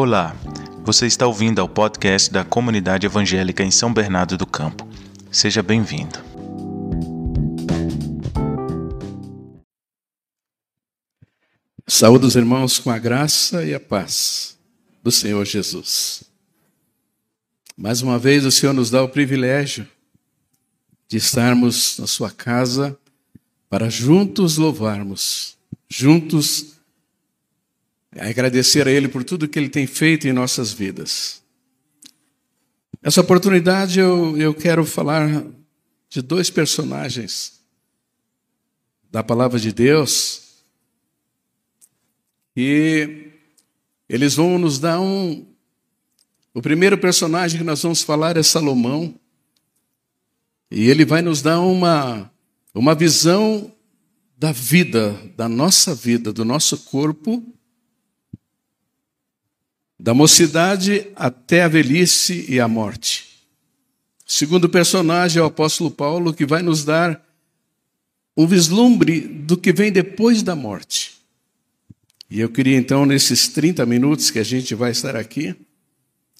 Olá, você está ouvindo ao podcast da Comunidade Evangélica em São Bernardo do Campo. Seja bem-vindo. Saúde os irmãos com a graça e a paz do Senhor Jesus. Mais uma vez o Senhor nos dá o privilégio de estarmos na sua casa para juntos louvarmos, juntos agradecer a Ele por tudo que Ele tem feito em nossas vidas. Essa oportunidade eu, eu quero falar de dois personagens da palavra de Deus e eles vão nos dar um. O primeiro personagem que nós vamos falar é Salomão. E ele vai nos dar uma, uma visão da vida, da nossa vida, do nosso corpo, da mocidade até a velhice e a morte. O segundo personagem é o apóstolo Paulo, que vai nos dar um vislumbre do que vem depois da morte. E eu queria então, nesses 30 minutos que a gente vai estar aqui,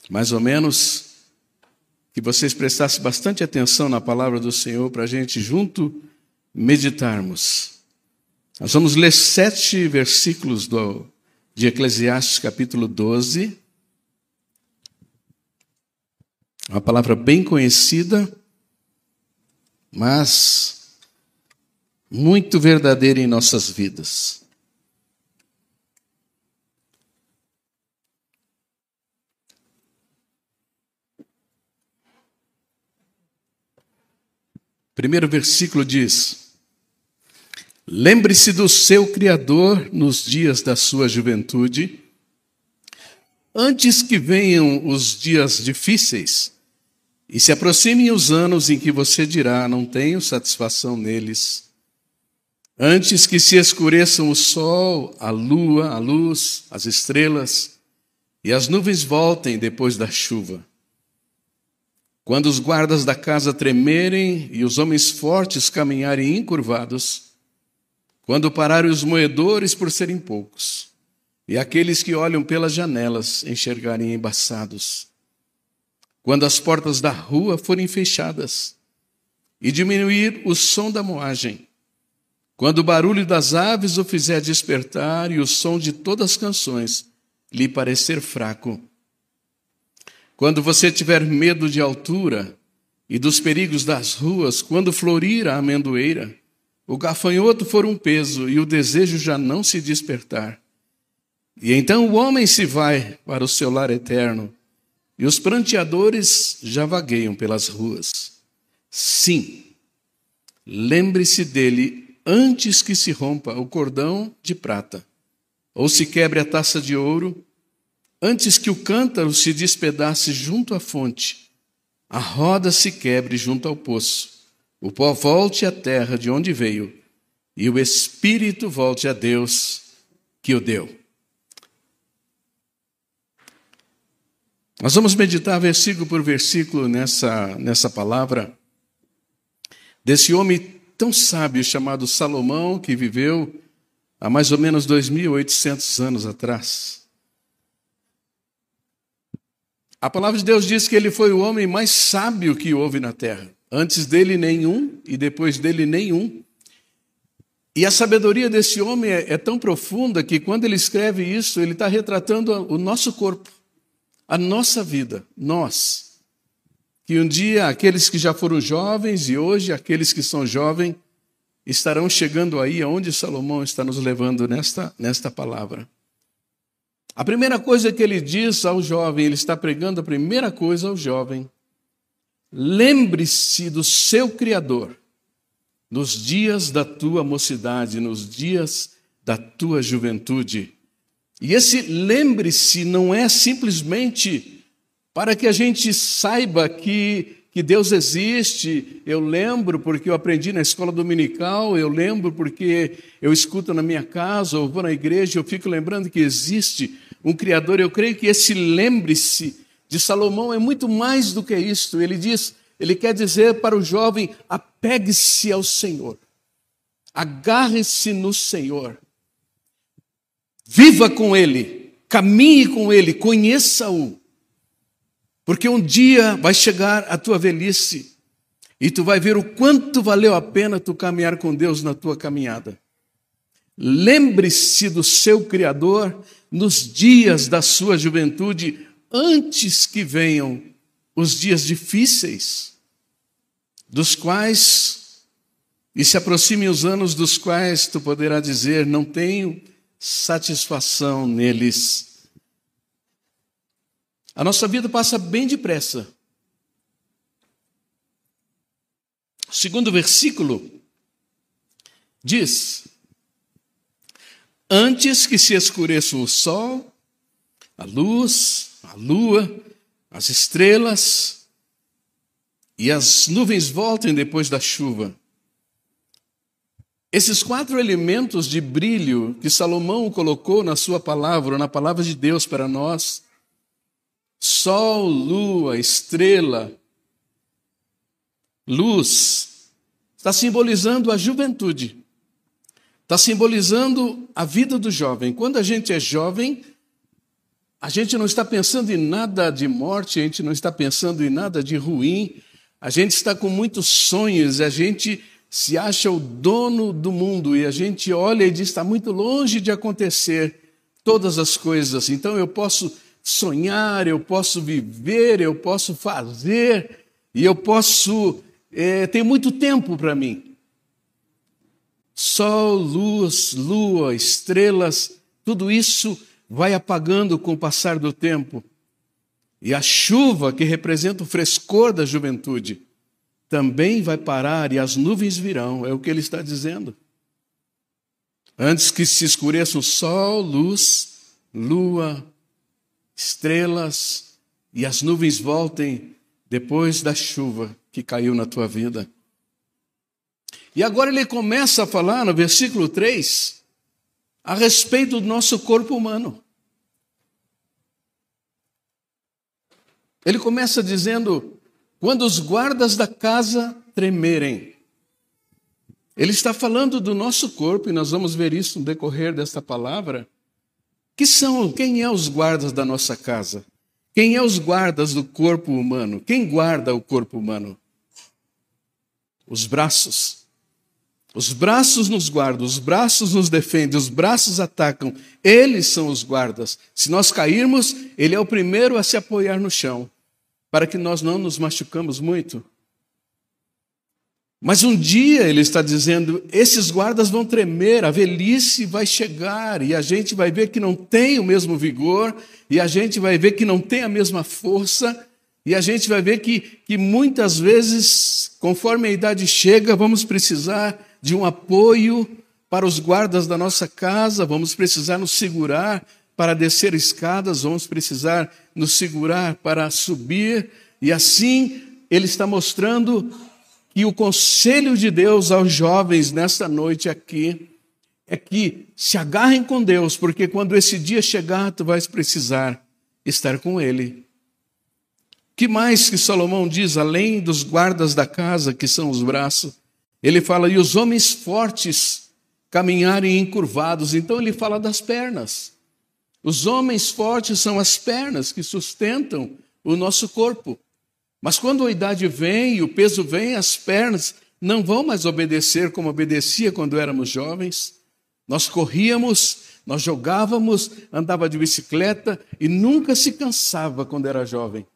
mais ou menos, que vocês prestassem bastante atenção na palavra do Senhor para a gente junto meditarmos. Nós vamos ler sete versículos do, de Eclesiastes, capítulo 12. Uma palavra bem conhecida, mas muito verdadeira em nossas vidas. Primeiro versículo diz: Lembre-se do seu Criador nos dias da sua juventude, antes que venham os dias difíceis e se aproximem os anos em que você dirá: Não tenho satisfação neles. Antes que se escureçam o sol, a lua, a luz, as estrelas e as nuvens voltem depois da chuva quando os guardas da casa tremerem e os homens fortes caminharem encurvados, quando pararem os moedores por serem poucos, e aqueles que olham pelas janelas enxergarem embaçados, quando as portas da rua forem fechadas, e diminuir o som da moagem, quando o barulho das aves o fizer despertar e o som de todas as canções lhe parecer fraco, quando você tiver medo de altura e dos perigos das ruas, quando florir a amendoeira, o gafanhoto for um peso e o desejo já não se despertar. E então o homem se vai para o seu lar eterno, e os pranteadores já vagueiam pelas ruas. Sim, lembre-se dele antes que se rompa o cordão de prata, ou se quebre a taça de ouro, Antes que o cântaro se despedace junto à fonte, a roda se quebre junto ao poço, o pó volte à terra de onde veio, e o espírito volte a Deus que o deu. Nós vamos meditar versículo por versículo nessa, nessa palavra desse homem tão sábio chamado Salomão, que viveu há mais ou menos 2.800 anos atrás. A palavra de Deus diz que ele foi o homem mais sábio que houve na terra. Antes dele, nenhum, e depois dele, nenhum. E a sabedoria desse homem é, é tão profunda que, quando ele escreve isso, ele está retratando o nosso corpo, a nossa vida, nós. Que um dia aqueles que já foram jovens e hoje aqueles que são jovens estarão chegando aí aonde Salomão está nos levando nesta, nesta palavra. A primeira coisa que ele diz ao jovem, ele está pregando a primeira coisa ao jovem: lembre-se do seu Criador nos dias da tua mocidade, nos dias da tua juventude. E esse lembre-se não é simplesmente para que a gente saiba que que Deus existe, eu lembro porque eu aprendi na escola dominical, eu lembro porque eu escuto na minha casa, ou vou na igreja, eu fico lembrando que existe um Criador. Eu creio que esse lembre-se de Salomão é muito mais do que isto. Ele diz, ele quer dizer para o jovem: apegue-se ao Senhor, agarre-se no Senhor, viva com Ele, caminhe com ele, conheça-o. Porque um dia vai chegar a tua velhice e tu vai ver o quanto valeu a pena tu caminhar com Deus na tua caminhada. Lembre-se do seu Criador nos dias da sua juventude, antes que venham os dias difíceis, dos quais, e se aproximem os anos dos quais tu poderá dizer: não tenho satisfação neles. A nossa vida passa bem depressa. O segundo versículo diz: Antes que se escureça o sol, a luz, a lua, as estrelas e as nuvens voltem depois da chuva, esses quatro elementos de brilho que Salomão colocou na sua palavra, na palavra de Deus para nós, sol, lua, estrela, luz, está simbolizando a juventude, está simbolizando a vida do jovem. Quando a gente é jovem, a gente não está pensando em nada de morte, a gente não está pensando em nada de ruim, a gente está com muitos sonhos, a gente se acha o dono do mundo e a gente olha e diz: está muito longe de acontecer todas as coisas. Então eu posso sonhar, eu posso viver, eu posso fazer e eu posso. É, tem muito tempo para mim. Sol, luz, lua, estrelas, tudo isso vai apagando com o passar do tempo. E a chuva, que representa o frescor da juventude, também vai parar e as nuvens virão, é o que ele está dizendo. Antes que se escureça o sol, luz, lua, estrelas e as nuvens voltem depois da chuva que caiu na tua vida. E agora ele começa a falar no versículo 3 a respeito do nosso corpo humano. Ele começa dizendo: quando os guardas da casa tremerem. Ele está falando do nosso corpo, e nós vamos ver isso no decorrer desta palavra. Que são, quem é os guardas da nossa casa? Quem é os guardas do corpo humano? Quem guarda o corpo humano? Os braços. Os braços nos guardam, os braços nos defendem, os braços atacam. Eles são os guardas. Se nós cairmos, ele é o primeiro a se apoiar no chão para que nós não nos machucamos muito. Mas um dia ele está dizendo: esses guardas vão tremer, a velhice vai chegar e a gente vai ver que não tem o mesmo vigor, e a gente vai ver que não tem a mesma força, e a gente vai ver que, que muitas vezes, conforme a idade chega, vamos precisar de um apoio para os guardas da nossa casa, vamos precisar nos segurar para descer escadas, vamos precisar nos segurar para subir, e assim ele está mostrando que o conselho de Deus aos jovens nesta noite aqui é que se agarrem com Deus, porque quando esse dia chegar, tu vais precisar estar com Ele. Que mais que Salomão diz, além dos guardas da casa, que são os braços, ele fala, e os homens fortes caminharem encurvados, então ele fala das pernas. Os homens fortes são as pernas que sustentam o nosso corpo. Mas quando a idade vem e o peso vem, as pernas não vão mais obedecer como obedecia quando éramos jovens. Nós corríamos, nós jogávamos, andava de bicicleta e nunca se cansava quando era jovem.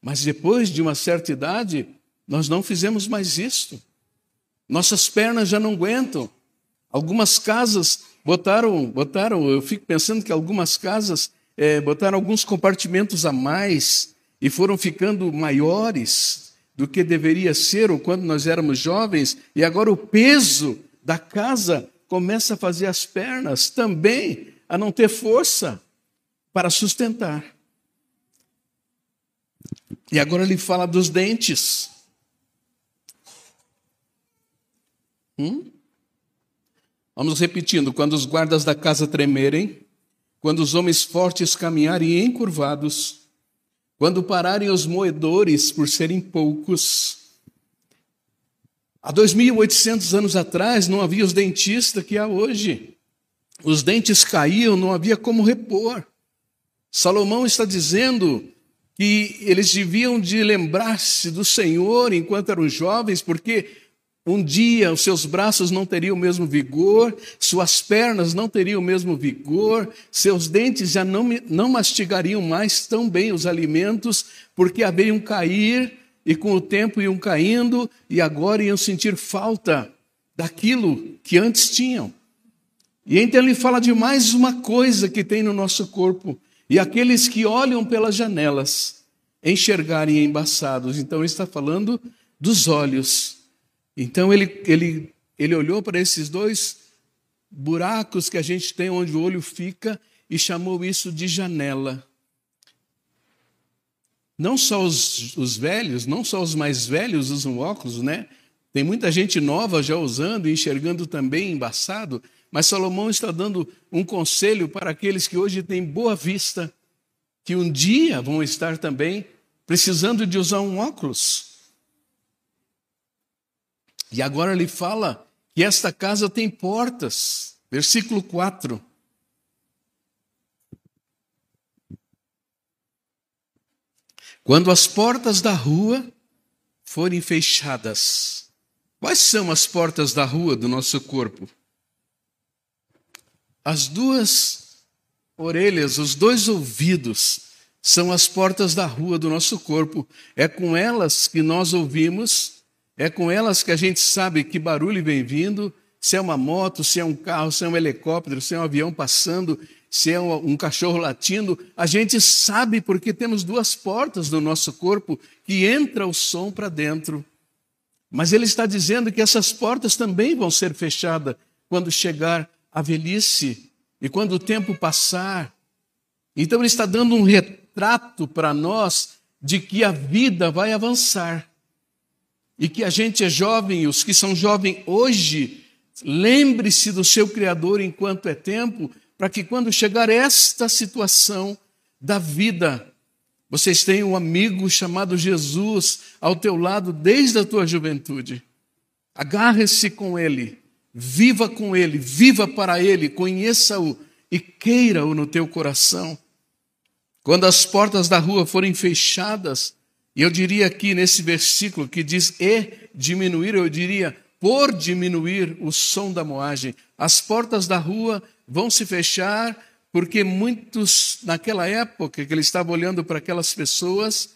Mas depois de uma certa idade, nós não fizemos mais isto. Nossas pernas já não aguentam. Algumas casas botaram, botaram, eu fico pensando que algumas casas é, botaram alguns compartimentos a mais e foram ficando maiores do que deveria ser ou quando nós éramos jovens, e agora o peso da casa começa a fazer as pernas também a não ter força para sustentar. E agora ele fala dos dentes. Hum? Vamos repetindo: quando os guardas da casa tremerem, quando os homens fortes caminharem encurvados, quando pararem os moedores por serem poucos. Há 2.800 anos atrás não havia os dentistas que há hoje. os dentes caíam, não havia como repor. Salomão está dizendo que eles deviam de lembrar-se do Senhor enquanto eram jovens, porque um dia os seus braços não teriam o mesmo vigor, suas pernas não teriam o mesmo vigor, seus dentes já não, não mastigariam mais tão bem os alimentos, porque haviam cair e com o tempo iam caindo e agora iam sentir falta daquilo que antes tinham. E então ele fala de mais uma coisa que tem no nosso corpo, e aqueles que olham pelas janelas enxergarem embaçados. Então ele está falando dos olhos. Então ele, ele, ele olhou para esses dois buracos que a gente tem onde o olho fica e chamou isso de janela. Não só os, os velhos, não só os mais velhos usam óculos, né? Tem muita gente nova já usando e enxergando também embaçado, mas Salomão está dando um conselho para aqueles que hoje têm boa vista, que um dia vão estar também precisando de usar um óculos. E agora ele fala que esta casa tem portas. Versículo 4. Quando as portas da rua forem fechadas, quais são as portas da rua do nosso corpo? As duas orelhas, os dois ouvidos, são as portas da rua do nosso corpo. É com elas que nós ouvimos, é com elas que a gente sabe que barulho vem vindo, se é uma moto, se é um carro, se é um helicóptero, se é um avião passando, se é um cachorro latindo, a gente sabe porque temos duas portas no nosso corpo que entra o som para dentro. Mas ele está dizendo que essas portas também vão ser fechadas quando chegar a velhice e quando o tempo passar. Então ele está dando um retrato para nós de que a vida vai avançar. E que a gente é jovem, os que são jovens hoje, lembre-se do seu Criador enquanto é tempo para que quando chegar esta situação da vida, vocês tenham um amigo chamado Jesus ao teu lado desde a tua juventude. Agarre-se com ele, viva com ele, viva para ele, conheça-o e queira-o no teu coração. Quando as portas da rua forem fechadas, e eu diria aqui nesse versículo que diz e diminuir, eu diria por diminuir o som da moagem, as portas da rua vão se fechar, porque muitos, naquela época que ele estava olhando para aquelas pessoas,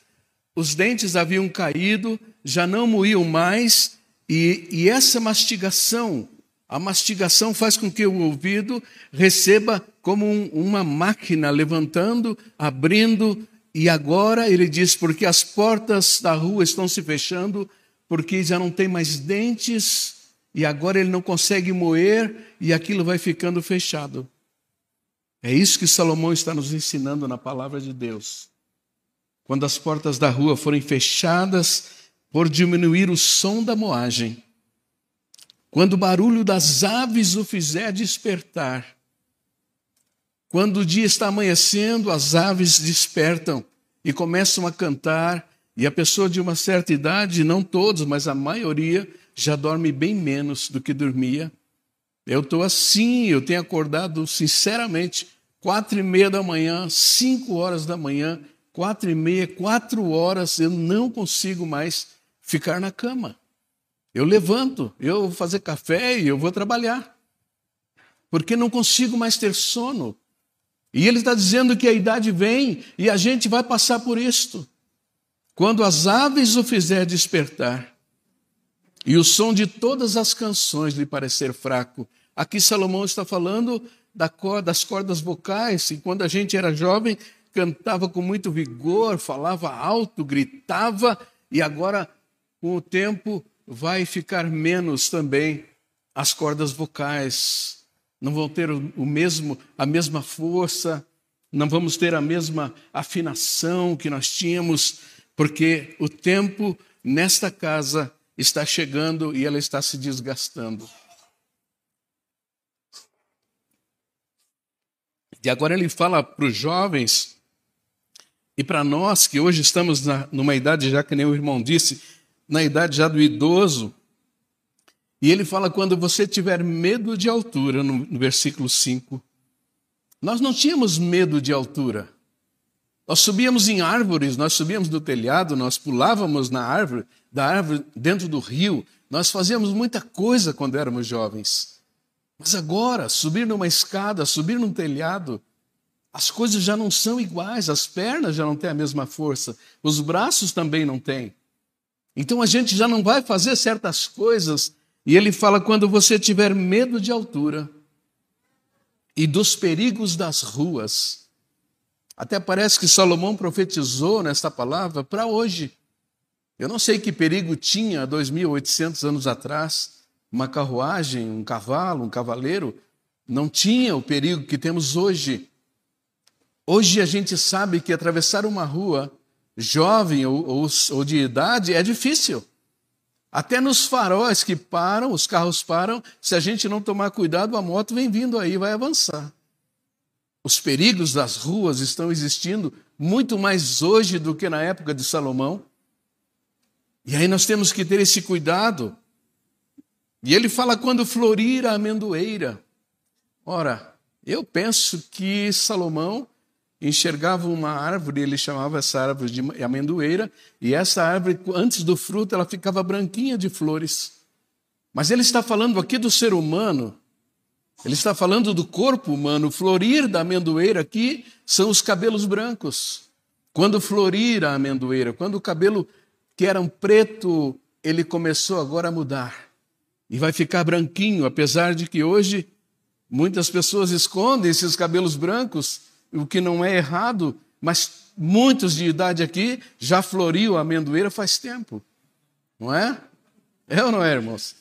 os dentes haviam caído, já não moíam mais, e, e essa mastigação, a mastigação faz com que o ouvido receba como um, uma máquina levantando, abrindo, e agora ele diz: porque as portas da rua estão se fechando, porque já não tem mais dentes e agora ele não consegue moer e aquilo vai ficando fechado. É isso que Salomão está nos ensinando na palavra de Deus. Quando as portas da rua forem fechadas por diminuir o som da moagem, quando o barulho das aves o fizer despertar, quando o dia está amanhecendo, as aves despertam e começam a cantar, e a pessoa de uma certa idade, não todos, mas a maioria, já dorme bem menos do que dormia. Eu estou assim, eu tenho acordado sinceramente, quatro e meia da manhã, cinco horas da manhã, quatro e meia, quatro horas, eu não consigo mais ficar na cama. Eu levanto, eu vou fazer café e eu vou trabalhar. Porque não consigo mais ter sono. E ele está dizendo que a idade vem e a gente vai passar por isto. Quando as aves o fizer despertar, e o som de todas as canções lhe parecer fraco. Aqui Salomão está falando das cordas vocais, e quando a gente era jovem, cantava com muito vigor, falava alto, gritava, e agora, com o tempo, vai ficar menos também as cordas vocais. Não vão ter o mesmo, a mesma força, não vamos ter a mesma afinação que nós tínhamos, porque o tempo nesta casa está chegando e ela está se desgastando. E agora ele fala para os jovens e para nós que hoje estamos na, numa idade, já que nem o irmão disse, na idade já do idoso, E ele fala: quando você tiver medo de altura, no, no versículo 5. Nós não tínhamos medo de altura. Nós subíamos em árvores, nós subíamos do telhado, nós pulávamos na árvore, da árvore dentro do rio. Nós fazíamos muita coisa quando éramos jovens. Mas agora, subir numa escada, subir num telhado, as coisas já não são iguais, as pernas já não têm a mesma força, os braços também não têm. Então a gente já não vai fazer certas coisas. E ele fala: quando você tiver medo de altura e dos perigos das ruas. Até parece que Salomão profetizou nesta palavra para hoje. Eu não sei que perigo tinha 2.800 anos atrás, uma carruagem, um cavalo, um cavaleiro, não tinha o perigo que temos hoje. Hoje a gente sabe que atravessar uma rua, jovem ou, ou, ou de idade, é difícil. Até nos faróis que param, os carros param, se a gente não tomar cuidado, a moto vem vindo aí, vai avançar. Os perigos das ruas estão existindo muito mais hoje do que na época de Salomão. E aí nós temos que ter esse cuidado. E ele fala quando florir a amendoeira. Ora, eu penso que Salomão enxergava uma árvore, ele chamava essa árvore de amendoeira, e essa árvore, antes do fruto, ela ficava branquinha de flores. Mas ele está falando aqui do ser humano, ele está falando do corpo humano. Florir da amendoeira aqui são os cabelos brancos. Quando florir a amendoeira, quando o cabelo que era um preto, ele começou agora a mudar. E vai ficar branquinho, apesar de que hoje muitas pessoas escondem esses cabelos brancos o que não é errado, mas muitos de idade aqui já floriu a amendoeira faz tempo. Não é? É ou não é, irmãos?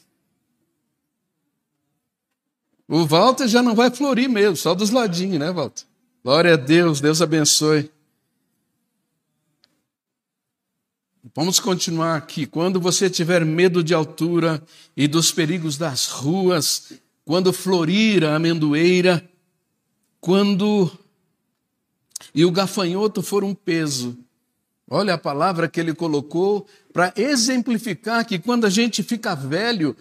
O Walter já não vai florir mesmo, só dos ladinhos, né, Walter? Glória a Deus, Deus abençoe. Vamos continuar aqui. Quando você tiver medo de altura e dos perigos das ruas, quando florir a amendoeira, quando e o gafanhoto for um peso. Olha a palavra que ele colocou para exemplificar que quando a gente fica velho,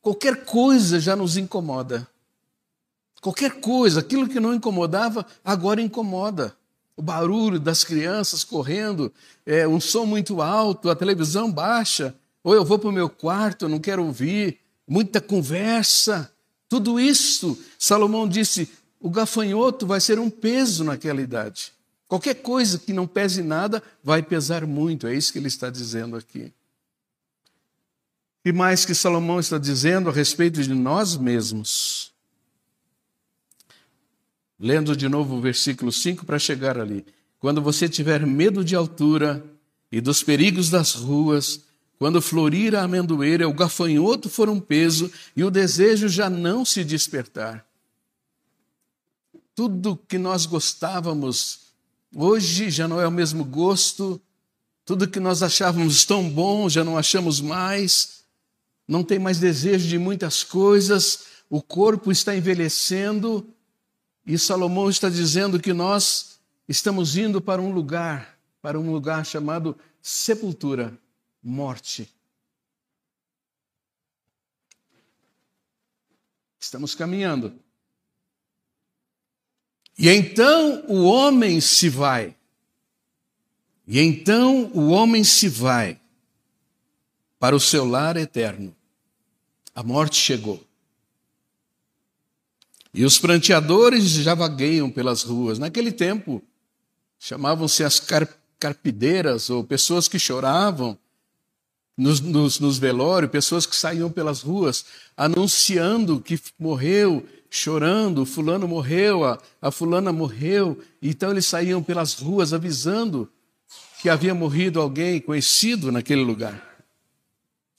qualquer coisa já nos incomoda. Qualquer coisa, aquilo que não incomodava, agora incomoda. O barulho das crianças correndo, é, um som muito alto, a televisão baixa, ou eu vou para o meu quarto, não quero ouvir, muita conversa. Tudo isso, Salomão disse, o gafanhoto vai ser um peso naquela idade. Qualquer coisa que não pese nada vai pesar muito, é isso que ele está dizendo aqui. E mais que Salomão está dizendo a respeito de nós mesmos. Lendo de novo o versículo 5 para chegar ali. Quando você tiver medo de altura e dos perigos das ruas, quando florir a amendoeira, o gafanhoto for um peso e o desejo já não se despertar. Tudo que nós gostávamos, hoje já não é o mesmo gosto. Tudo que nós achávamos tão bom, já não achamos mais. Não tem mais desejo de muitas coisas. O corpo está envelhecendo. E Salomão está dizendo que nós estamos indo para um lugar, para um lugar chamado sepultura, morte. Estamos caminhando. E então o homem se vai. E então o homem se vai para o seu lar eterno. A morte chegou. E os pranteadores já vagueiam pelas ruas. Naquele tempo, chamavam-se as carpideiras, ou pessoas que choravam nos, nos, nos velórios, pessoas que saíam pelas ruas anunciando que morreu chorando, fulano morreu, a, a fulana morreu. Então eles saíam pelas ruas avisando que havia morrido alguém conhecido naquele lugar.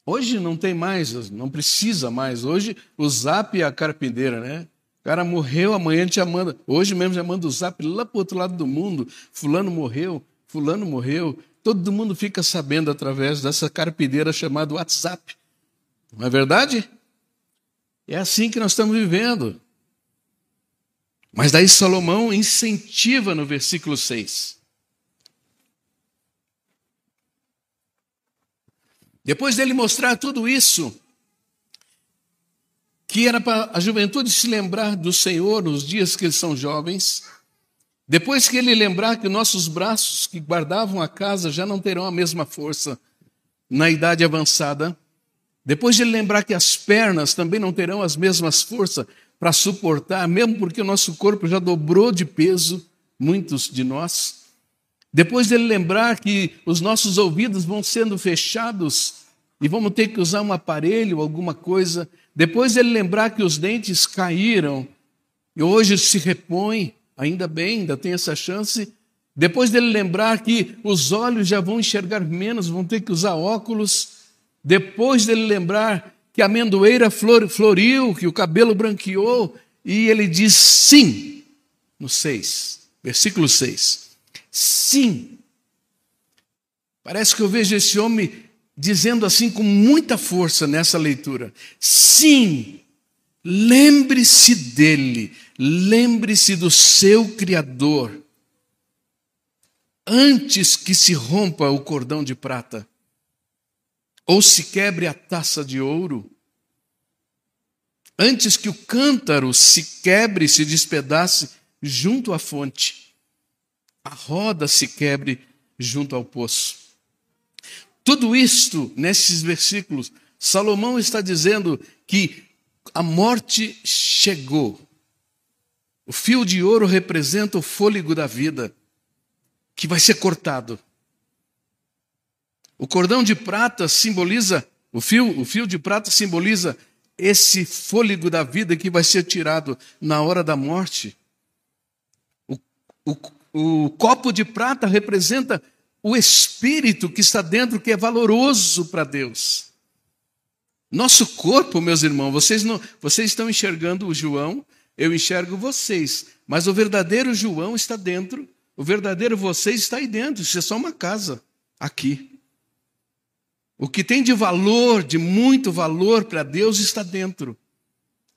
Hoje não tem mais, não precisa mais. Hoje o zap é a carpinteira, né? O cara morreu, amanhã já manda. Hoje mesmo já manda o zap lá para outro lado do mundo. Fulano morreu, fulano morreu. Todo mundo fica sabendo através dessa carpideira chamada WhatsApp. Não é verdade? É assim que nós estamos vivendo. Mas daí Salomão incentiva no versículo 6. Depois dele mostrar tudo isso, que era para a juventude se lembrar do Senhor nos dias que eles são jovens. Depois que ele lembrar que nossos braços que guardavam a casa já não terão a mesma força na idade avançada. Depois de ele lembrar que as pernas também não terão as mesmas forças para suportar, mesmo porque o nosso corpo já dobrou de peso, muitos de nós. Depois dele lembrar que os nossos ouvidos vão sendo fechados e vamos ter que usar um aparelho, alguma coisa. Depois ele lembrar que os dentes caíram e hoje se repõe, ainda bem, ainda tem essa chance. Depois dele lembrar que os olhos já vão enxergar menos, vão ter que usar óculos. Depois dele lembrar que a amendoeira floriu, que o cabelo branqueou, e ele diz sim, no 6, versículo 6. Sim. Parece que eu vejo esse homem dizendo assim com muita força nessa leitura: sim, lembre-se dele, lembre-se do seu Criador, antes que se rompa o cordão de prata, ou se quebre a taça de ouro, antes que o cântaro se quebre e se despedace junto à fonte, a roda se quebre junto ao poço. Tudo isto, nesses versículos, Salomão está dizendo que a morte chegou. O fio de ouro representa o fôlego da vida, que vai ser cortado. O cordão de prata simboliza, o fio, o fio de prata simboliza esse fôlego da vida que vai ser tirado na hora da morte. O, o, o copo de prata representa o espírito que está dentro, que é valoroso para Deus. Nosso corpo, meus irmãos, vocês, não, vocês estão enxergando o João, eu enxergo vocês, mas o verdadeiro João está dentro, o verdadeiro você está aí dentro, isso é só uma casa, aqui. O que tem de valor, de muito valor para Deus, está dentro.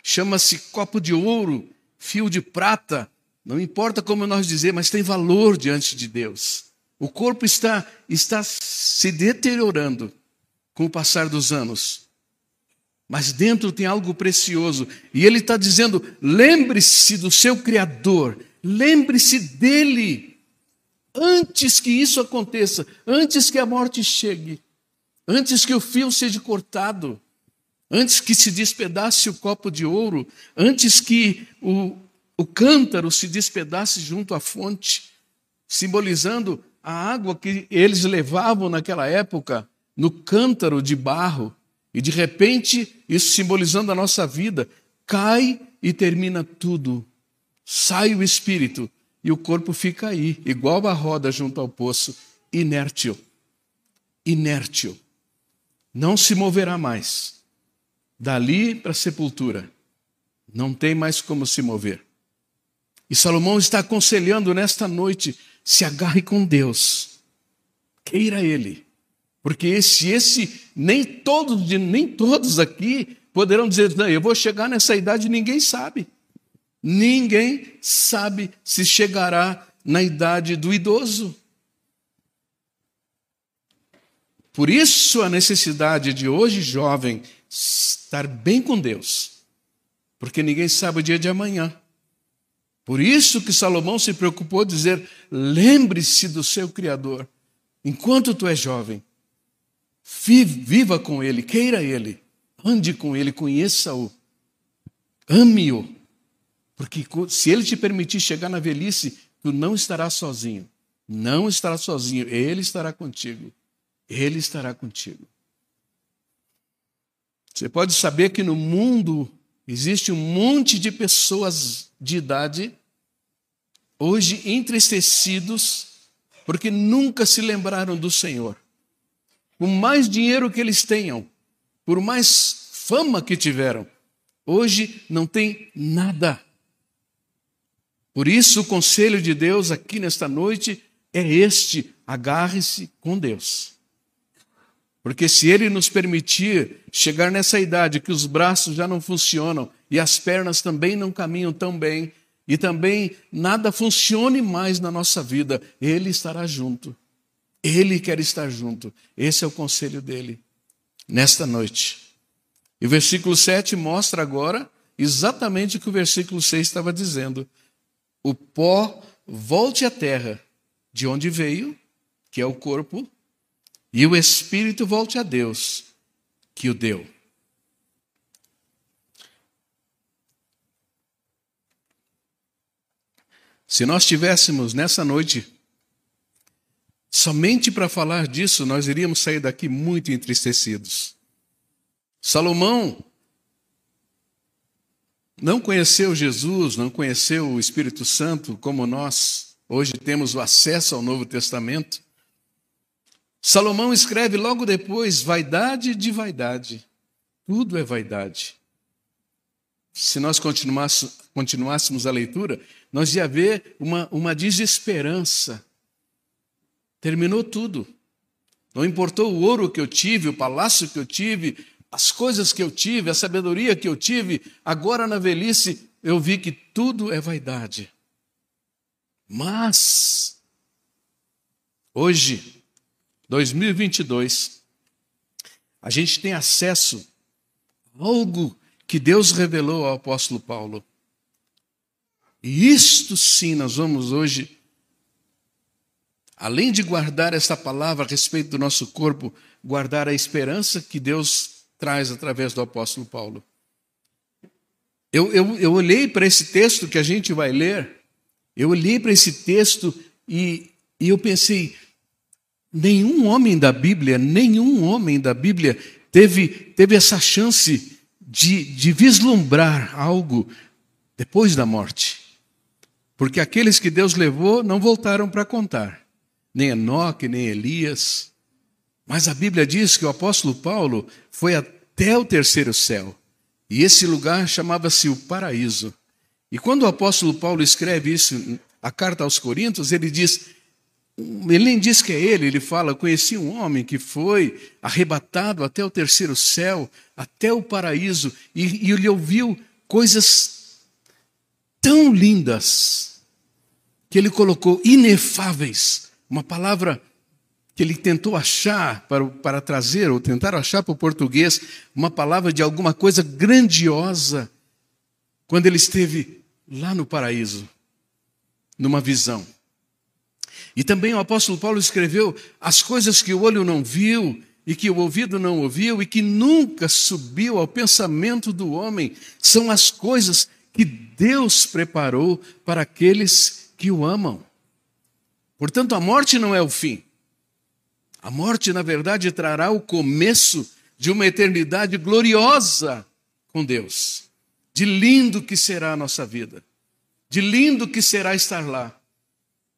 Chama-se copo de ouro, fio de prata, não importa como nós dizer, mas tem valor diante de Deus. O corpo está, está se deteriorando com o passar dos anos. Mas dentro tem algo precioso. E ele está dizendo: lembre-se do seu Criador, lembre-se dele. Antes que isso aconteça, antes que a morte chegue, antes que o fio seja cortado, antes que se despedace o copo de ouro, antes que o, o cântaro se despedace junto à fonte, simbolizando a água que eles levavam naquela época no cântaro de barro, e de repente, isso simbolizando a nossa vida, cai e termina tudo. Sai o espírito e o corpo fica aí, igual a roda junto ao poço, inértil. Inértil. Não se moverá mais. Dali para a sepultura. Não tem mais como se mover. E Salomão está aconselhando nesta noite se agarre com Deus, queira Ele, porque se esse nem todos nem todos aqui poderão dizer, não, eu vou chegar nessa idade, ninguém sabe, ninguém sabe se chegará na idade do idoso. Por isso a necessidade de hoje jovem estar bem com Deus, porque ninguém sabe o dia de amanhã. Por isso que Salomão se preocupou dizer: lembre-se do seu Criador, enquanto tu és jovem. Viva com ele, queira ele, ande com ele, conheça-o, ame-o. Porque se ele te permitir chegar na velhice, tu não estarás sozinho. Não estarás sozinho, ele estará contigo. Ele estará contigo. Você pode saber que no mundo existe um monte de pessoas de idade, hoje entristecidos, porque nunca se lembraram do Senhor. Por mais dinheiro que eles tenham, por mais fama que tiveram, hoje não tem nada. Por isso, o conselho de Deus aqui nesta noite é este: agarre-se com Deus. Porque se Ele nos permitir chegar nessa idade que os braços já não funcionam e as pernas também não caminham tão bem, e também nada funcione mais na nossa vida, Ele estará junto. Ele quer estar junto. Esse é o conselho dele nesta noite. E o versículo 7 mostra agora exatamente o que o versículo 6 estava dizendo. O pó volte à terra, de onde veio, que é o corpo, e o espírito volte a Deus, que o deu. Se nós tivéssemos nessa noite somente para falar disso, nós iríamos sair daqui muito entristecidos. Salomão não conheceu Jesus, não conheceu o Espírito Santo como nós hoje temos o acesso ao Novo Testamento. Salomão escreve logo depois: vaidade de vaidade. Tudo é vaidade. Se nós continuássemos a leitura, nós ia ver uma, uma desesperança. Terminou tudo. Não importou o ouro que eu tive, o palácio que eu tive, as coisas que eu tive, a sabedoria que eu tive, agora na velhice eu vi que tudo é vaidade. Mas, hoje, 2022, a gente tem acesso a algo que Deus revelou ao apóstolo Paulo. E isto sim nós vamos hoje, além de guardar essa palavra a respeito do nosso corpo, guardar a esperança que Deus traz através do apóstolo Paulo. Eu, eu, eu olhei para esse texto que a gente vai ler, eu olhei para esse texto e, e eu pensei: nenhum homem da Bíblia, nenhum homem da Bíblia teve, teve essa chance de, de vislumbrar algo depois da morte. Porque aqueles que Deus levou não voltaram para contar, nem Enoque, nem Elias. Mas a Bíblia diz que o apóstolo Paulo foi até o terceiro céu, e esse lugar chamava-se o paraíso. E quando o apóstolo Paulo escreve isso, a carta aos Coríntios, ele diz: ele nem diz que é ele, ele fala: conheci um homem que foi arrebatado até o terceiro céu, até o paraíso, e, e ele ouviu coisas tão lindas que ele colocou inefáveis, uma palavra que ele tentou achar para, para trazer, ou tentar achar para o português, uma palavra de alguma coisa grandiosa, quando ele esteve lá no paraíso, numa visão. E também o apóstolo Paulo escreveu as coisas que o olho não viu e que o ouvido não ouviu e que nunca subiu ao pensamento do homem, são as coisas que Deus preparou para aqueles que o amam. Portanto, a morte não é o fim. A morte, na verdade, trará o começo de uma eternidade gloriosa com Deus. De lindo que será a nossa vida. De lindo que será estar lá.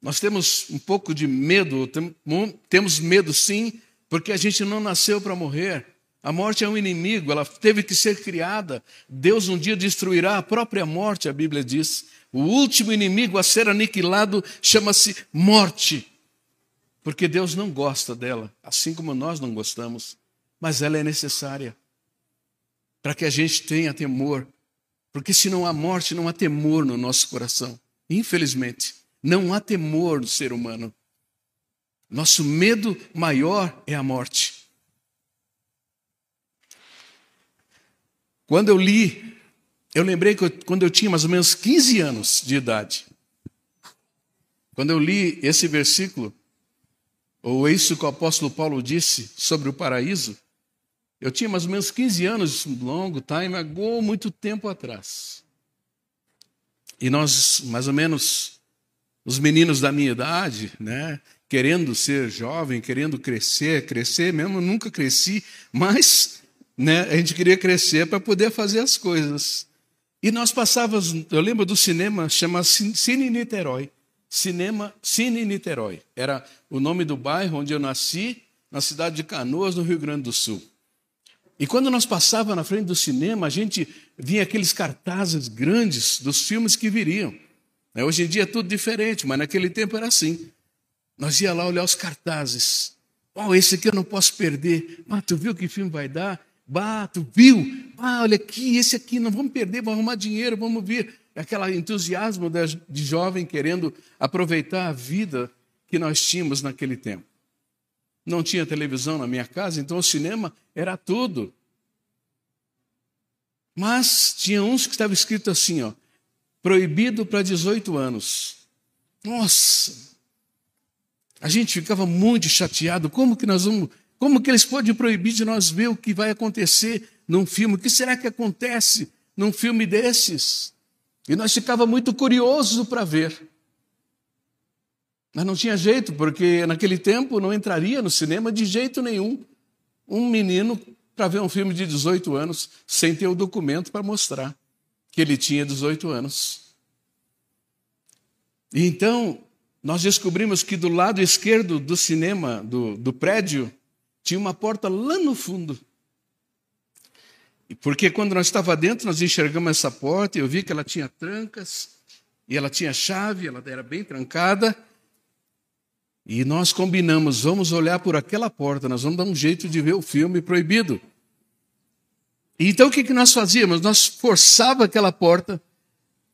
Nós temos um pouco de medo, temos medo sim, porque a gente não nasceu para morrer. A morte é um inimigo, ela teve que ser criada. Deus um dia destruirá a própria morte, a Bíblia diz. O último inimigo a ser aniquilado chama-se morte. Porque Deus não gosta dela, assim como nós não gostamos, mas ela é necessária para que a gente tenha temor. Porque se não há morte, não há temor no nosso coração. Infelizmente, não há temor no ser humano. Nosso medo maior é a morte. Quando eu li, eu lembrei que eu, quando eu tinha mais ou menos 15 anos de idade, quando eu li esse versículo, ou isso que o apóstolo Paulo disse sobre o paraíso, eu tinha mais ou menos 15 anos, longo time, muito tempo atrás. E nós, mais ou menos, os meninos da minha idade, né, querendo ser jovem, querendo crescer, crescer mesmo, nunca cresci, mas né? A gente queria crescer para poder fazer as coisas. E nós passávamos, eu lembro do cinema, chama Cine Niterói. Cinema Cine Niterói. Era o nome do bairro onde eu nasci, na cidade de Canoas, no Rio Grande do Sul. E quando nós passávamos na frente do cinema, a gente via aqueles cartazes grandes dos filmes que viriam. Né, hoje em dia é tudo diferente, mas naquele tempo era assim. Nós ia lá olhar os cartazes. Oh, esse aqui eu não posso perder. Mas tu viu que filme vai dar? Bato, viu? Ah, olha aqui, esse aqui, não vamos perder, vamos arrumar dinheiro, vamos vir. Aquele entusiasmo de jovem querendo aproveitar a vida que nós tínhamos naquele tempo. Não tinha televisão na minha casa, então o cinema era tudo. Mas tinha uns que estava escrito assim, ó, proibido para 18 anos. Nossa! A gente ficava muito chateado, como que nós vamos, como que eles podem proibir de nós ver o que vai acontecer num filme? O que será que acontece num filme desses? E nós ficava muito curioso para ver. Mas não tinha jeito, porque naquele tempo não entraria no cinema de jeito nenhum um menino para ver um filme de 18 anos sem ter o documento para mostrar que ele tinha 18 anos. E então, nós descobrimos que do lado esquerdo do cinema, do, do prédio, tinha uma porta lá no fundo. Porque quando nós estava dentro, nós enxergamos essa porta e eu vi que ela tinha trancas, e ela tinha chave, ela era bem trancada. E nós combinamos, vamos olhar por aquela porta, nós vamos dar um jeito de ver o filme proibido. Então o que, que nós fazíamos? Nós forçava aquela porta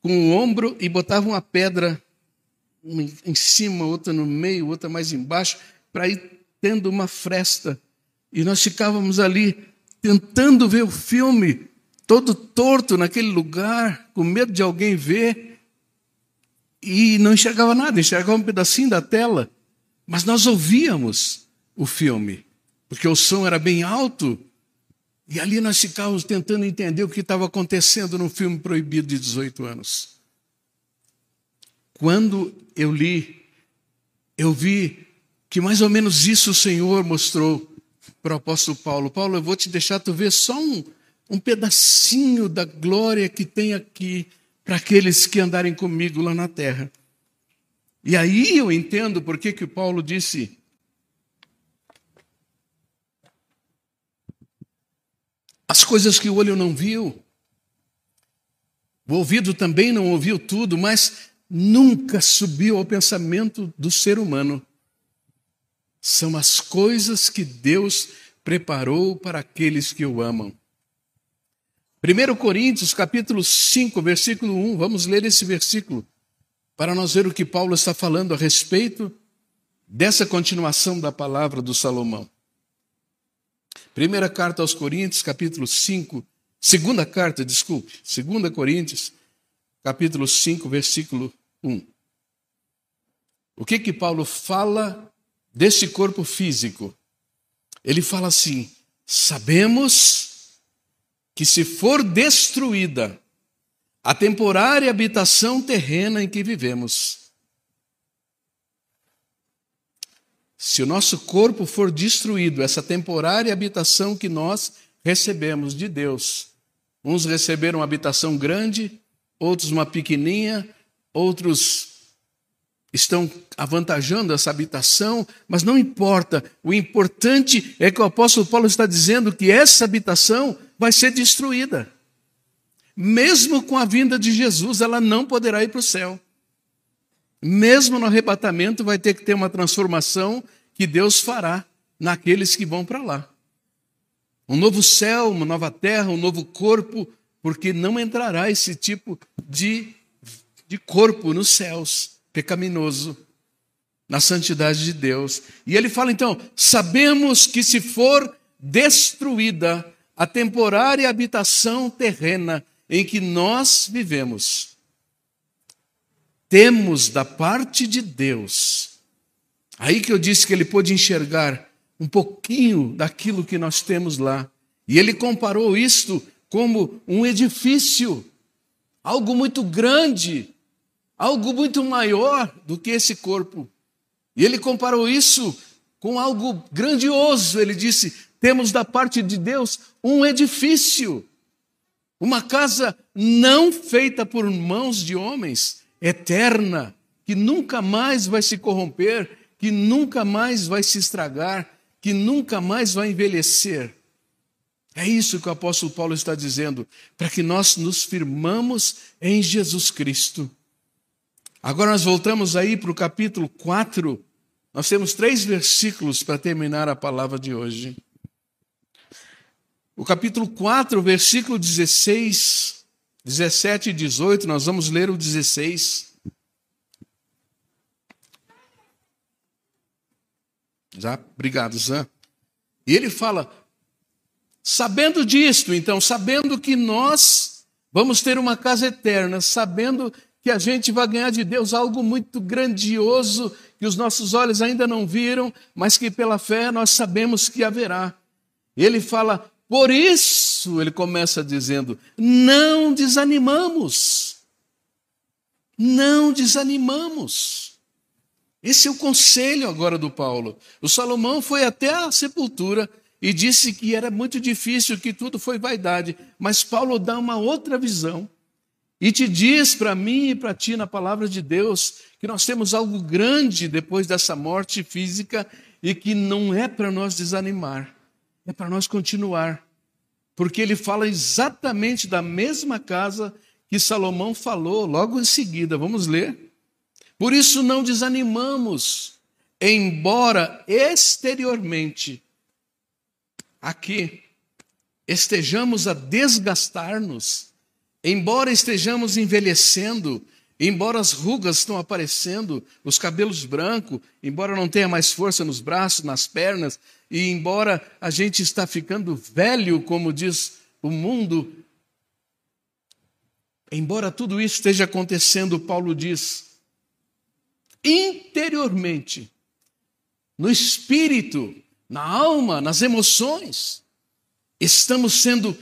com o ombro e botava uma pedra uma em cima, outra no meio, outra mais embaixo, para ir tendo uma fresta. E nós ficávamos ali tentando ver o filme, todo torto naquele lugar, com medo de alguém ver, e não enxergava nada, enxergava um pedacinho da tela. Mas nós ouvíamos o filme, porque o som era bem alto, e ali nós ficávamos tentando entender o que estava acontecendo no filme proibido de 18 anos. Quando eu li, eu vi que mais ou menos isso o Senhor mostrou para o apóstolo Paulo. Paulo, eu vou te deixar tu ver só um, um pedacinho da glória que tem aqui para aqueles que andarem comigo lá na terra. E aí eu entendo por que, que Paulo disse. As coisas que o olho não viu, o ouvido também não ouviu tudo, mas nunca subiu ao pensamento do ser humano. São as coisas que Deus preparou para aqueles que o amam. 1 Coríntios, capítulo 5, versículo 1, vamos ler esse versículo para nós ver o que Paulo está falando a respeito dessa continuação da palavra do Salomão. Primeira carta aos Coríntios, capítulo 5, segunda carta, desculpe, segunda Coríntios, capítulo 5, versículo 1. O que que Paulo fala desse corpo físico? Ele fala assim: sabemos que se for destruída a temporária habitação terrena em que vivemos. Se o nosso corpo for destruído, essa temporária habitação que nós recebemos de Deus, uns receberam uma habitação grande, outros uma pequenininha, outros estão avantajando essa habitação, mas não importa. O importante é que o apóstolo Paulo está dizendo que essa habitação vai ser destruída mesmo com a vinda de Jesus, ela não poderá ir para o céu. Mesmo no arrebatamento, vai ter que ter uma transformação que Deus fará naqueles que vão para lá. Um novo céu, uma nova terra, um novo corpo, porque não entrará esse tipo de, de corpo nos céus, pecaminoso, na santidade de Deus. E ele fala então: sabemos que se for destruída a temporária habitação terrena, em que nós vivemos, temos da parte de Deus, aí que eu disse que ele pôde enxergar um pouquinho daquilo que nós temos lá, e ele comparou isto como um edifício, algo muito grande, algo muito maior do que esse corpo. E ele comparou isso com algo grandioso. Ele disse: temos da parte de Deus um edifício. Uma casa não feita por mãos de homens, eterna, que nunca mais vai se corromper, que nunca mais vai se estragar, que nunca mais vai envelhecer. É isso que o apóstolo Paulo está dizendo, para que nós nos firmamos em Jesus Cristo. Agora nós voltamos aí para o capítulo 4. Nós temos três versículos para terminar a palavra de hoje. O capítulo 4, versículo 16, 17 e 18, nós vamos ler o 16. Já, obrigado, Zé. E ele fala: Sabendo disto, então, sabendo que nós vamos ter uma casa eterna, sabendo que a gente vai ganhar de Deus algo muito grandioso que os nossos olhos ainda não viram, mas que pela fé nós sabemos que haverá. Ele fala, por isso, ele começa dizendo: não desanimamos. Não desanimamos. Esse é o conselho agora do Paulo. O Salomão foi até a sepultura e disse que era muito difícil, que tudo foi vaidade. Mas Paulo dá uma outra visão e te diz para mim e para ti na palavra de Deus que nós temos algo grande depois dessa morte física e que não é para nós desanimar, é para nós continuar. Porque ele fala exatamente da mesma casa que Salomão falou logo em seguida. Vamos ler? Por isso não desanimamos, embora exteriormente aqui estejamos a desgastar-nos, embora estejamos envelhecendo, embora as rugas estão aparecendo, os cabelos brancos, embora não tenha mais força nos braços, nas pernas, e embora a gente está ficando velho, como diz o mundo, embora tudo isso esteja acontecendo, Paulo diz, interiormente, no espírito, na alma, nas emoções, estamos sendo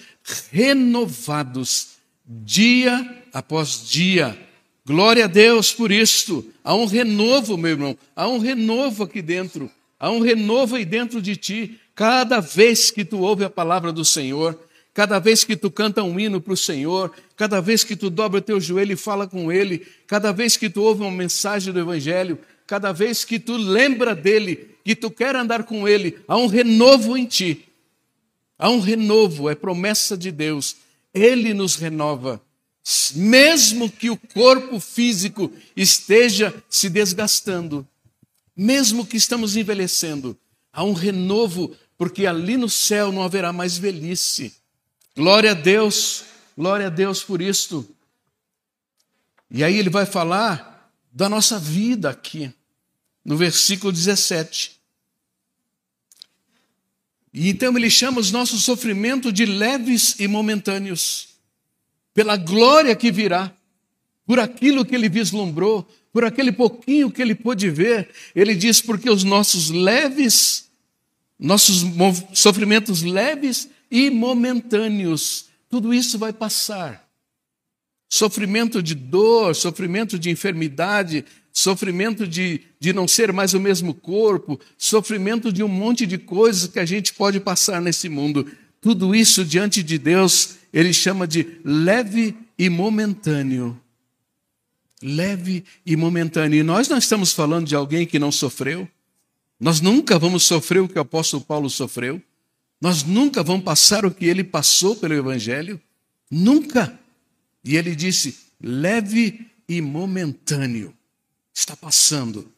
renovados dia após dia. Glória a Deus por isto. Há um renovo, meu irmão, há um renovo aqui dentro, há um renovo aí dentro de ti. Cada vez que tu ouve a palavra do Senhor, cada vez que tu canta um hino para o Senhor, cada vez que tu dobra teu joelho e fala com Ele, cada vez que tu ouve uma mensagem do Evangelho, cada vez que tu lembra dele, que tu quer andar com ele, há um renovo em ti. Há um renovo, é promessa de Deus. Ele nos renova. Mesmo que o corpo físico esteja se desgastando, mesmo que estamos envelhecendo, há um renovo, porque ali no céu não haverá mais velhice. Glória a Deus, glória a Deus por isto. E aí ele vai falar da nossa vida aqui, no versículo 17. E então ele chama os nossos sofrimentos de leves e momentâneos, pela glória que virá, por aquilo que ele vislumbrou, por aquele pouquinho que ele pôde ver. Ele diz: porque os nossos leves, nossos sofrimentos leves e momentâneos, tudo isso vai passar sofrimento de dor, sofrimento de enfermidade, sofrimento de, de não ser mais o mesmo corpo, sofrimento de um monte de coisas que a gente pode passar nesse mundo. Tudo isso diante de Deus, ele chama de leve e momentâneo. Leve e momentâneo. E nós não estamos falando de alguém que não sofreu. Nós nunca vamos sofrer o que o apóstolo Paulo sofreu. Nós nunca vamos passar o que ele passou pelo Evangelho. Nunca. E ele disse: leve e momentâneo. Está passando,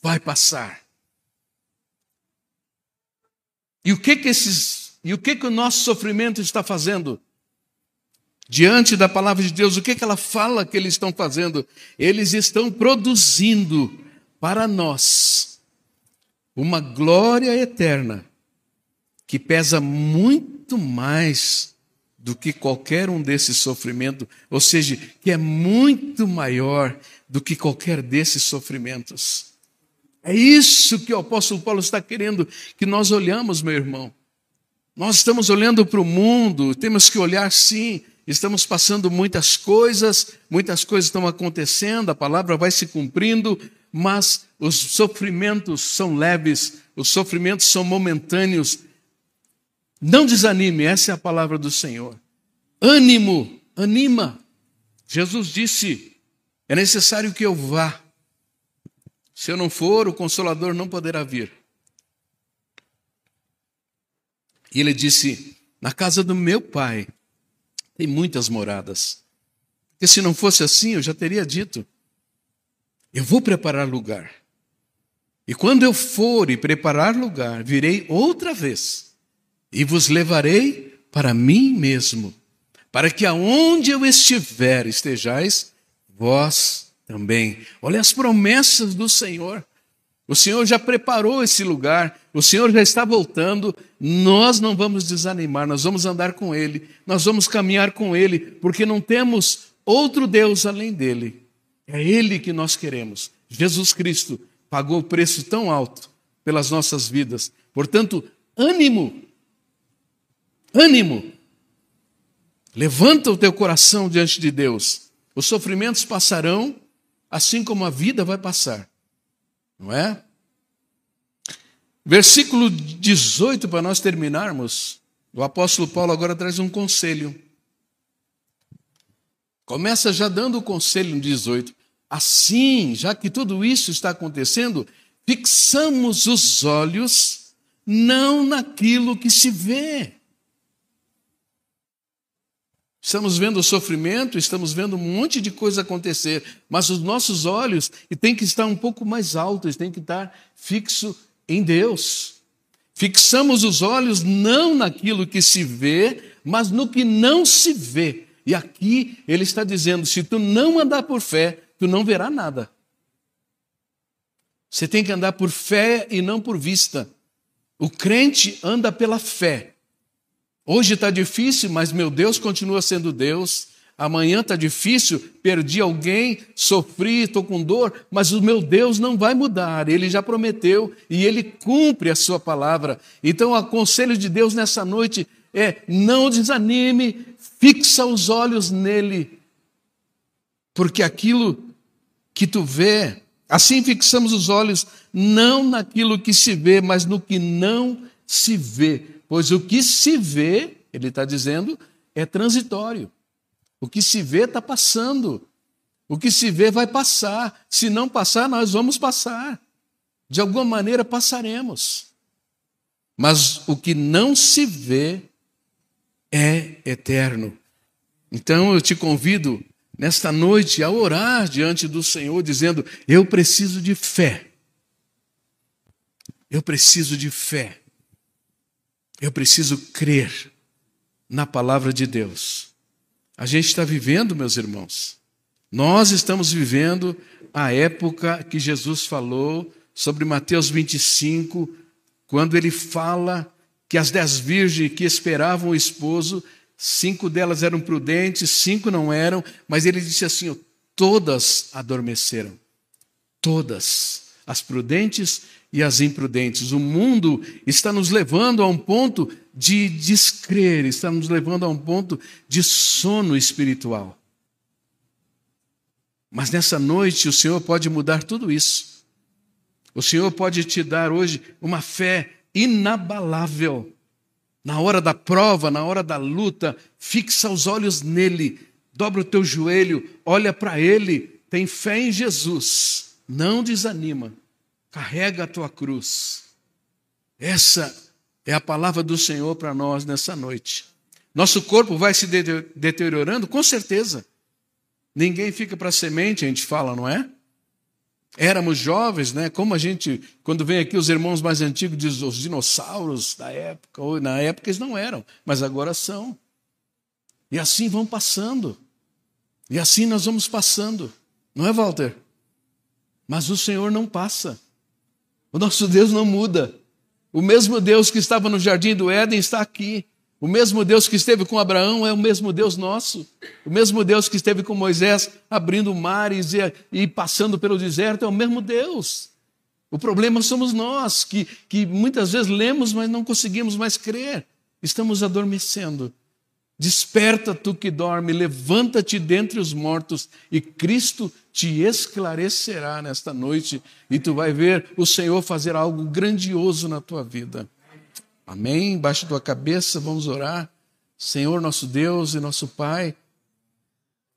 vai passar. E o que que esses, e o que que o nosso sofrimento está fazendo? Diante da palavra de Deus, o que que ela fala que eles estão fazendo? Eles estão produzindo para nós uma glória eterna que pesa muito mais do que qualquer um desses sofrimentos, ou seja, que é muito maior do que qualquer desses sofrimentos. É isso que o apóstolo Paulo está querendo que nós olhamos, meu irmão. Nós estamos olhando para o mundo, temos que olhar sim, estamos passando muitas coisas, muitas coisas estão acontecendo, a palavra vai se cumprindo, mas os sofrimentos são leves, os sofrimentos são momentâneos, não desanime, essa é a palavra do Senhor. Ânimo, anima. Jesus disse: é necessário que eu vá. Se eu não for, o consolador não poderá vir. E ele disse: Na casa do meu pai tem muitas moradas. Porque se não fosse assim, eu já teria dito: Eu vou preparar lugar. E quando eu for e preparar lugar, virei outra vez e vos levarei para mim mesmo, para que aonde eu estiver estejais vós também. Olha as promessas do Senhor. O Senhor já preparou esse lugar, o Senhor já está voltando. Nós não vamos desanimar, nós vamos andar com Ele, nós vamos caminhar com Ele, porque não temos outro Deus além dele. É Ele que nós queremos. Jesus Cristo pagou o preço tão alto pelas nossas vidas. Portanto, ânimo, ânimo. Levanta o teu coração diante de Deus. Os sofrimentos passarão, assim como a vida vai passar. Não é? Versículo 18, para nós terminarmos. O apóstolo Paulo agora traz um conselho. Começa já dando o conselho no 18. Assim, já que tudo isso está acontecendo, fixamos os olhos não naquilo que se vê. Estamos vendo o sofrimento, estamos vendo um monte de coisa acontecer, mas os nossos olhos têm que estar um pouco mais altos, têm que estar fixo em Deus. Fixamos os olhos não naquilo que se vê, mas no que não se vê. E aqui ele está dizendo: se tu não andar por fé, tu não verá nada. Você tem que andar por fé e não por vista. O crente anda pela fé. Hoje está difícil, mas meu Deus continua sendo Deus. Amanhã está difícil, perdi alguém, sofri, estou com dor, mas o meu Deus não vai mudar. Ele já prometeu e ele cumpre a sua palavra. Então, o conselho de Deus nessa noite é: não desanime, fixa os olhos nele, porque aquilo que tu vê, assim fixamos os olhos não naquilo que se vê, mas no que não se vê. Pois o que se vê, ele está dizendo, é transitório. O que se vê está passando. O que se vê vai passar. Se não passar, nós vamos passar. De alguma maneira passaremos. Mas o que não se vê é eterno. Então eu te convido nesta noite a orar diante do Senhor, dizendo: Eu preciso de fé. Eu preciso de fé. Eu preciso crer na palavra de Deus. A gente está vivendo, meus irmãos, nós estamos vivendo a época que Jesus falou sobre Mateus 25, quando ele fala que as dez virgens que esperavam o esposo Cinco delas eram prudentes, cinco não eram, mas ele disse assim: todas adormeceram. Todas, as prudentes e as imprudentes. O mundo está nos levando a um ponto de descrer, está nos levando a um ponto de sono espiritual. Mas nessa noite o Senhor pode mudar tudo isso. O Senhor pode te dar hoje uma fé inabalável na hora da prova, na hora da luta, fixa os olhos nele, dobra o teu joelho, olha para ele, tem fé em Jesus, não desanima, carrega a tua cruz. Essa é a palavra do Senhor para nós nessa noite. Nosso corpo vai se deteriorando? Com certeza. Ninguém fica para semente, a gente fala, não é? éramos jovens, né? Como a gente, quando vem aqui os irmãos mais antigos, diz os dinossauros da época, ou na época eles não eram, mas agora são. E assim vão passando. E assim nós vamos passando. Não é, Walter? Mas o Senhor não passa. O nosso Deus não muda. O mesmo Deus que estava no jardim do Éden está aqui. O mesmo Deus que esteve com Abraão é o mesmo Deus nosso. O mesmo Deus que esteve com Moisés abrindo mares e, e passando pelo deserto é o mesmo Deus. O problema somos nós, que, que muitas vezes lemos, mas não conseguimos mais crer. Estamos adormecendo. Desperta tu que dorme, levanta-te dentre os mortos e Cristo te esclarecerá nesta noite e tu vai ver o Senhor fazer algo grandioso na tua vida. Amém? Baixa tua cabeça, vamos orar. Senhor, nosso Deus e nosso Pai,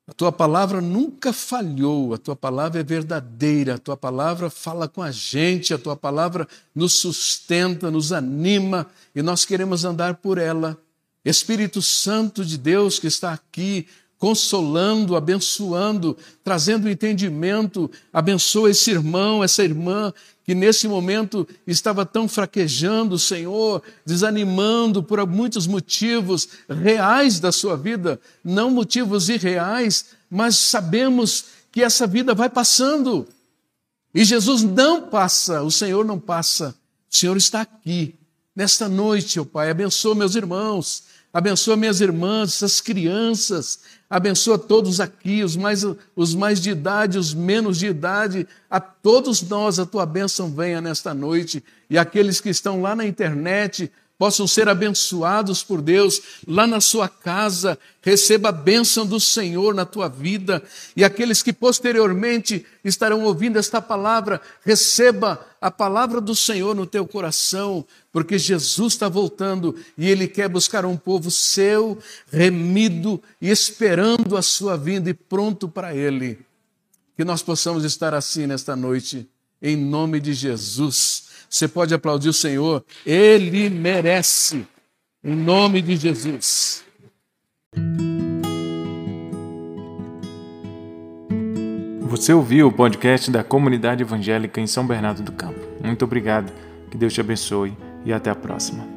a tua palavra nunca falhou, a tua palavra é verdadeira, a tua palavra fala com a gente, a tua palavra nos sustenta, nos anima e nós queremos andar por ela. Espírito Santo de Deus que está aqui, consolando, abençoando, trazendo entendimento. Abençoa esse irmão, essa irmã que nesse momento estava tão fraquejando, Senhor, desanimando por muitos motivos reais da sua vida, não motivos irreais, mas sabemos que essa vida vai passando. E Jesus não passa, o Senhor não passa, o Senhor está aqui. Nesta noite, ó Pai, abençoa meus irmãos, abençoa minhas irmãs, essas crianças, abençoa todos aqui, os mais, os mais de idade, os menos de idade, a todos nós a tua bênção venha nesta noite, e aqueles que estão lá na internet, possam ser abençoados por Deus. Lá na sua casa, receba a bênção do Senhor na tua vida, e aqueles que posteriormente estarão ouvindo esta palavra, receba a palavra do Senhor no teu coração, porque Jesus está voltando e Ele quer buscar um povo seu, remido e esperando a sua vinda e pronto para Ele. Que nós possamos estar assim nesta noite, em nome de Jesus. Você pode aplaudir o Senhor, Ele merece, em nome de Jesus. Você ouviu o podcast da Comunidade Evangélica em São Bernardo do Campo. Muito obrigado, que Deus te abençoe e até a próxima.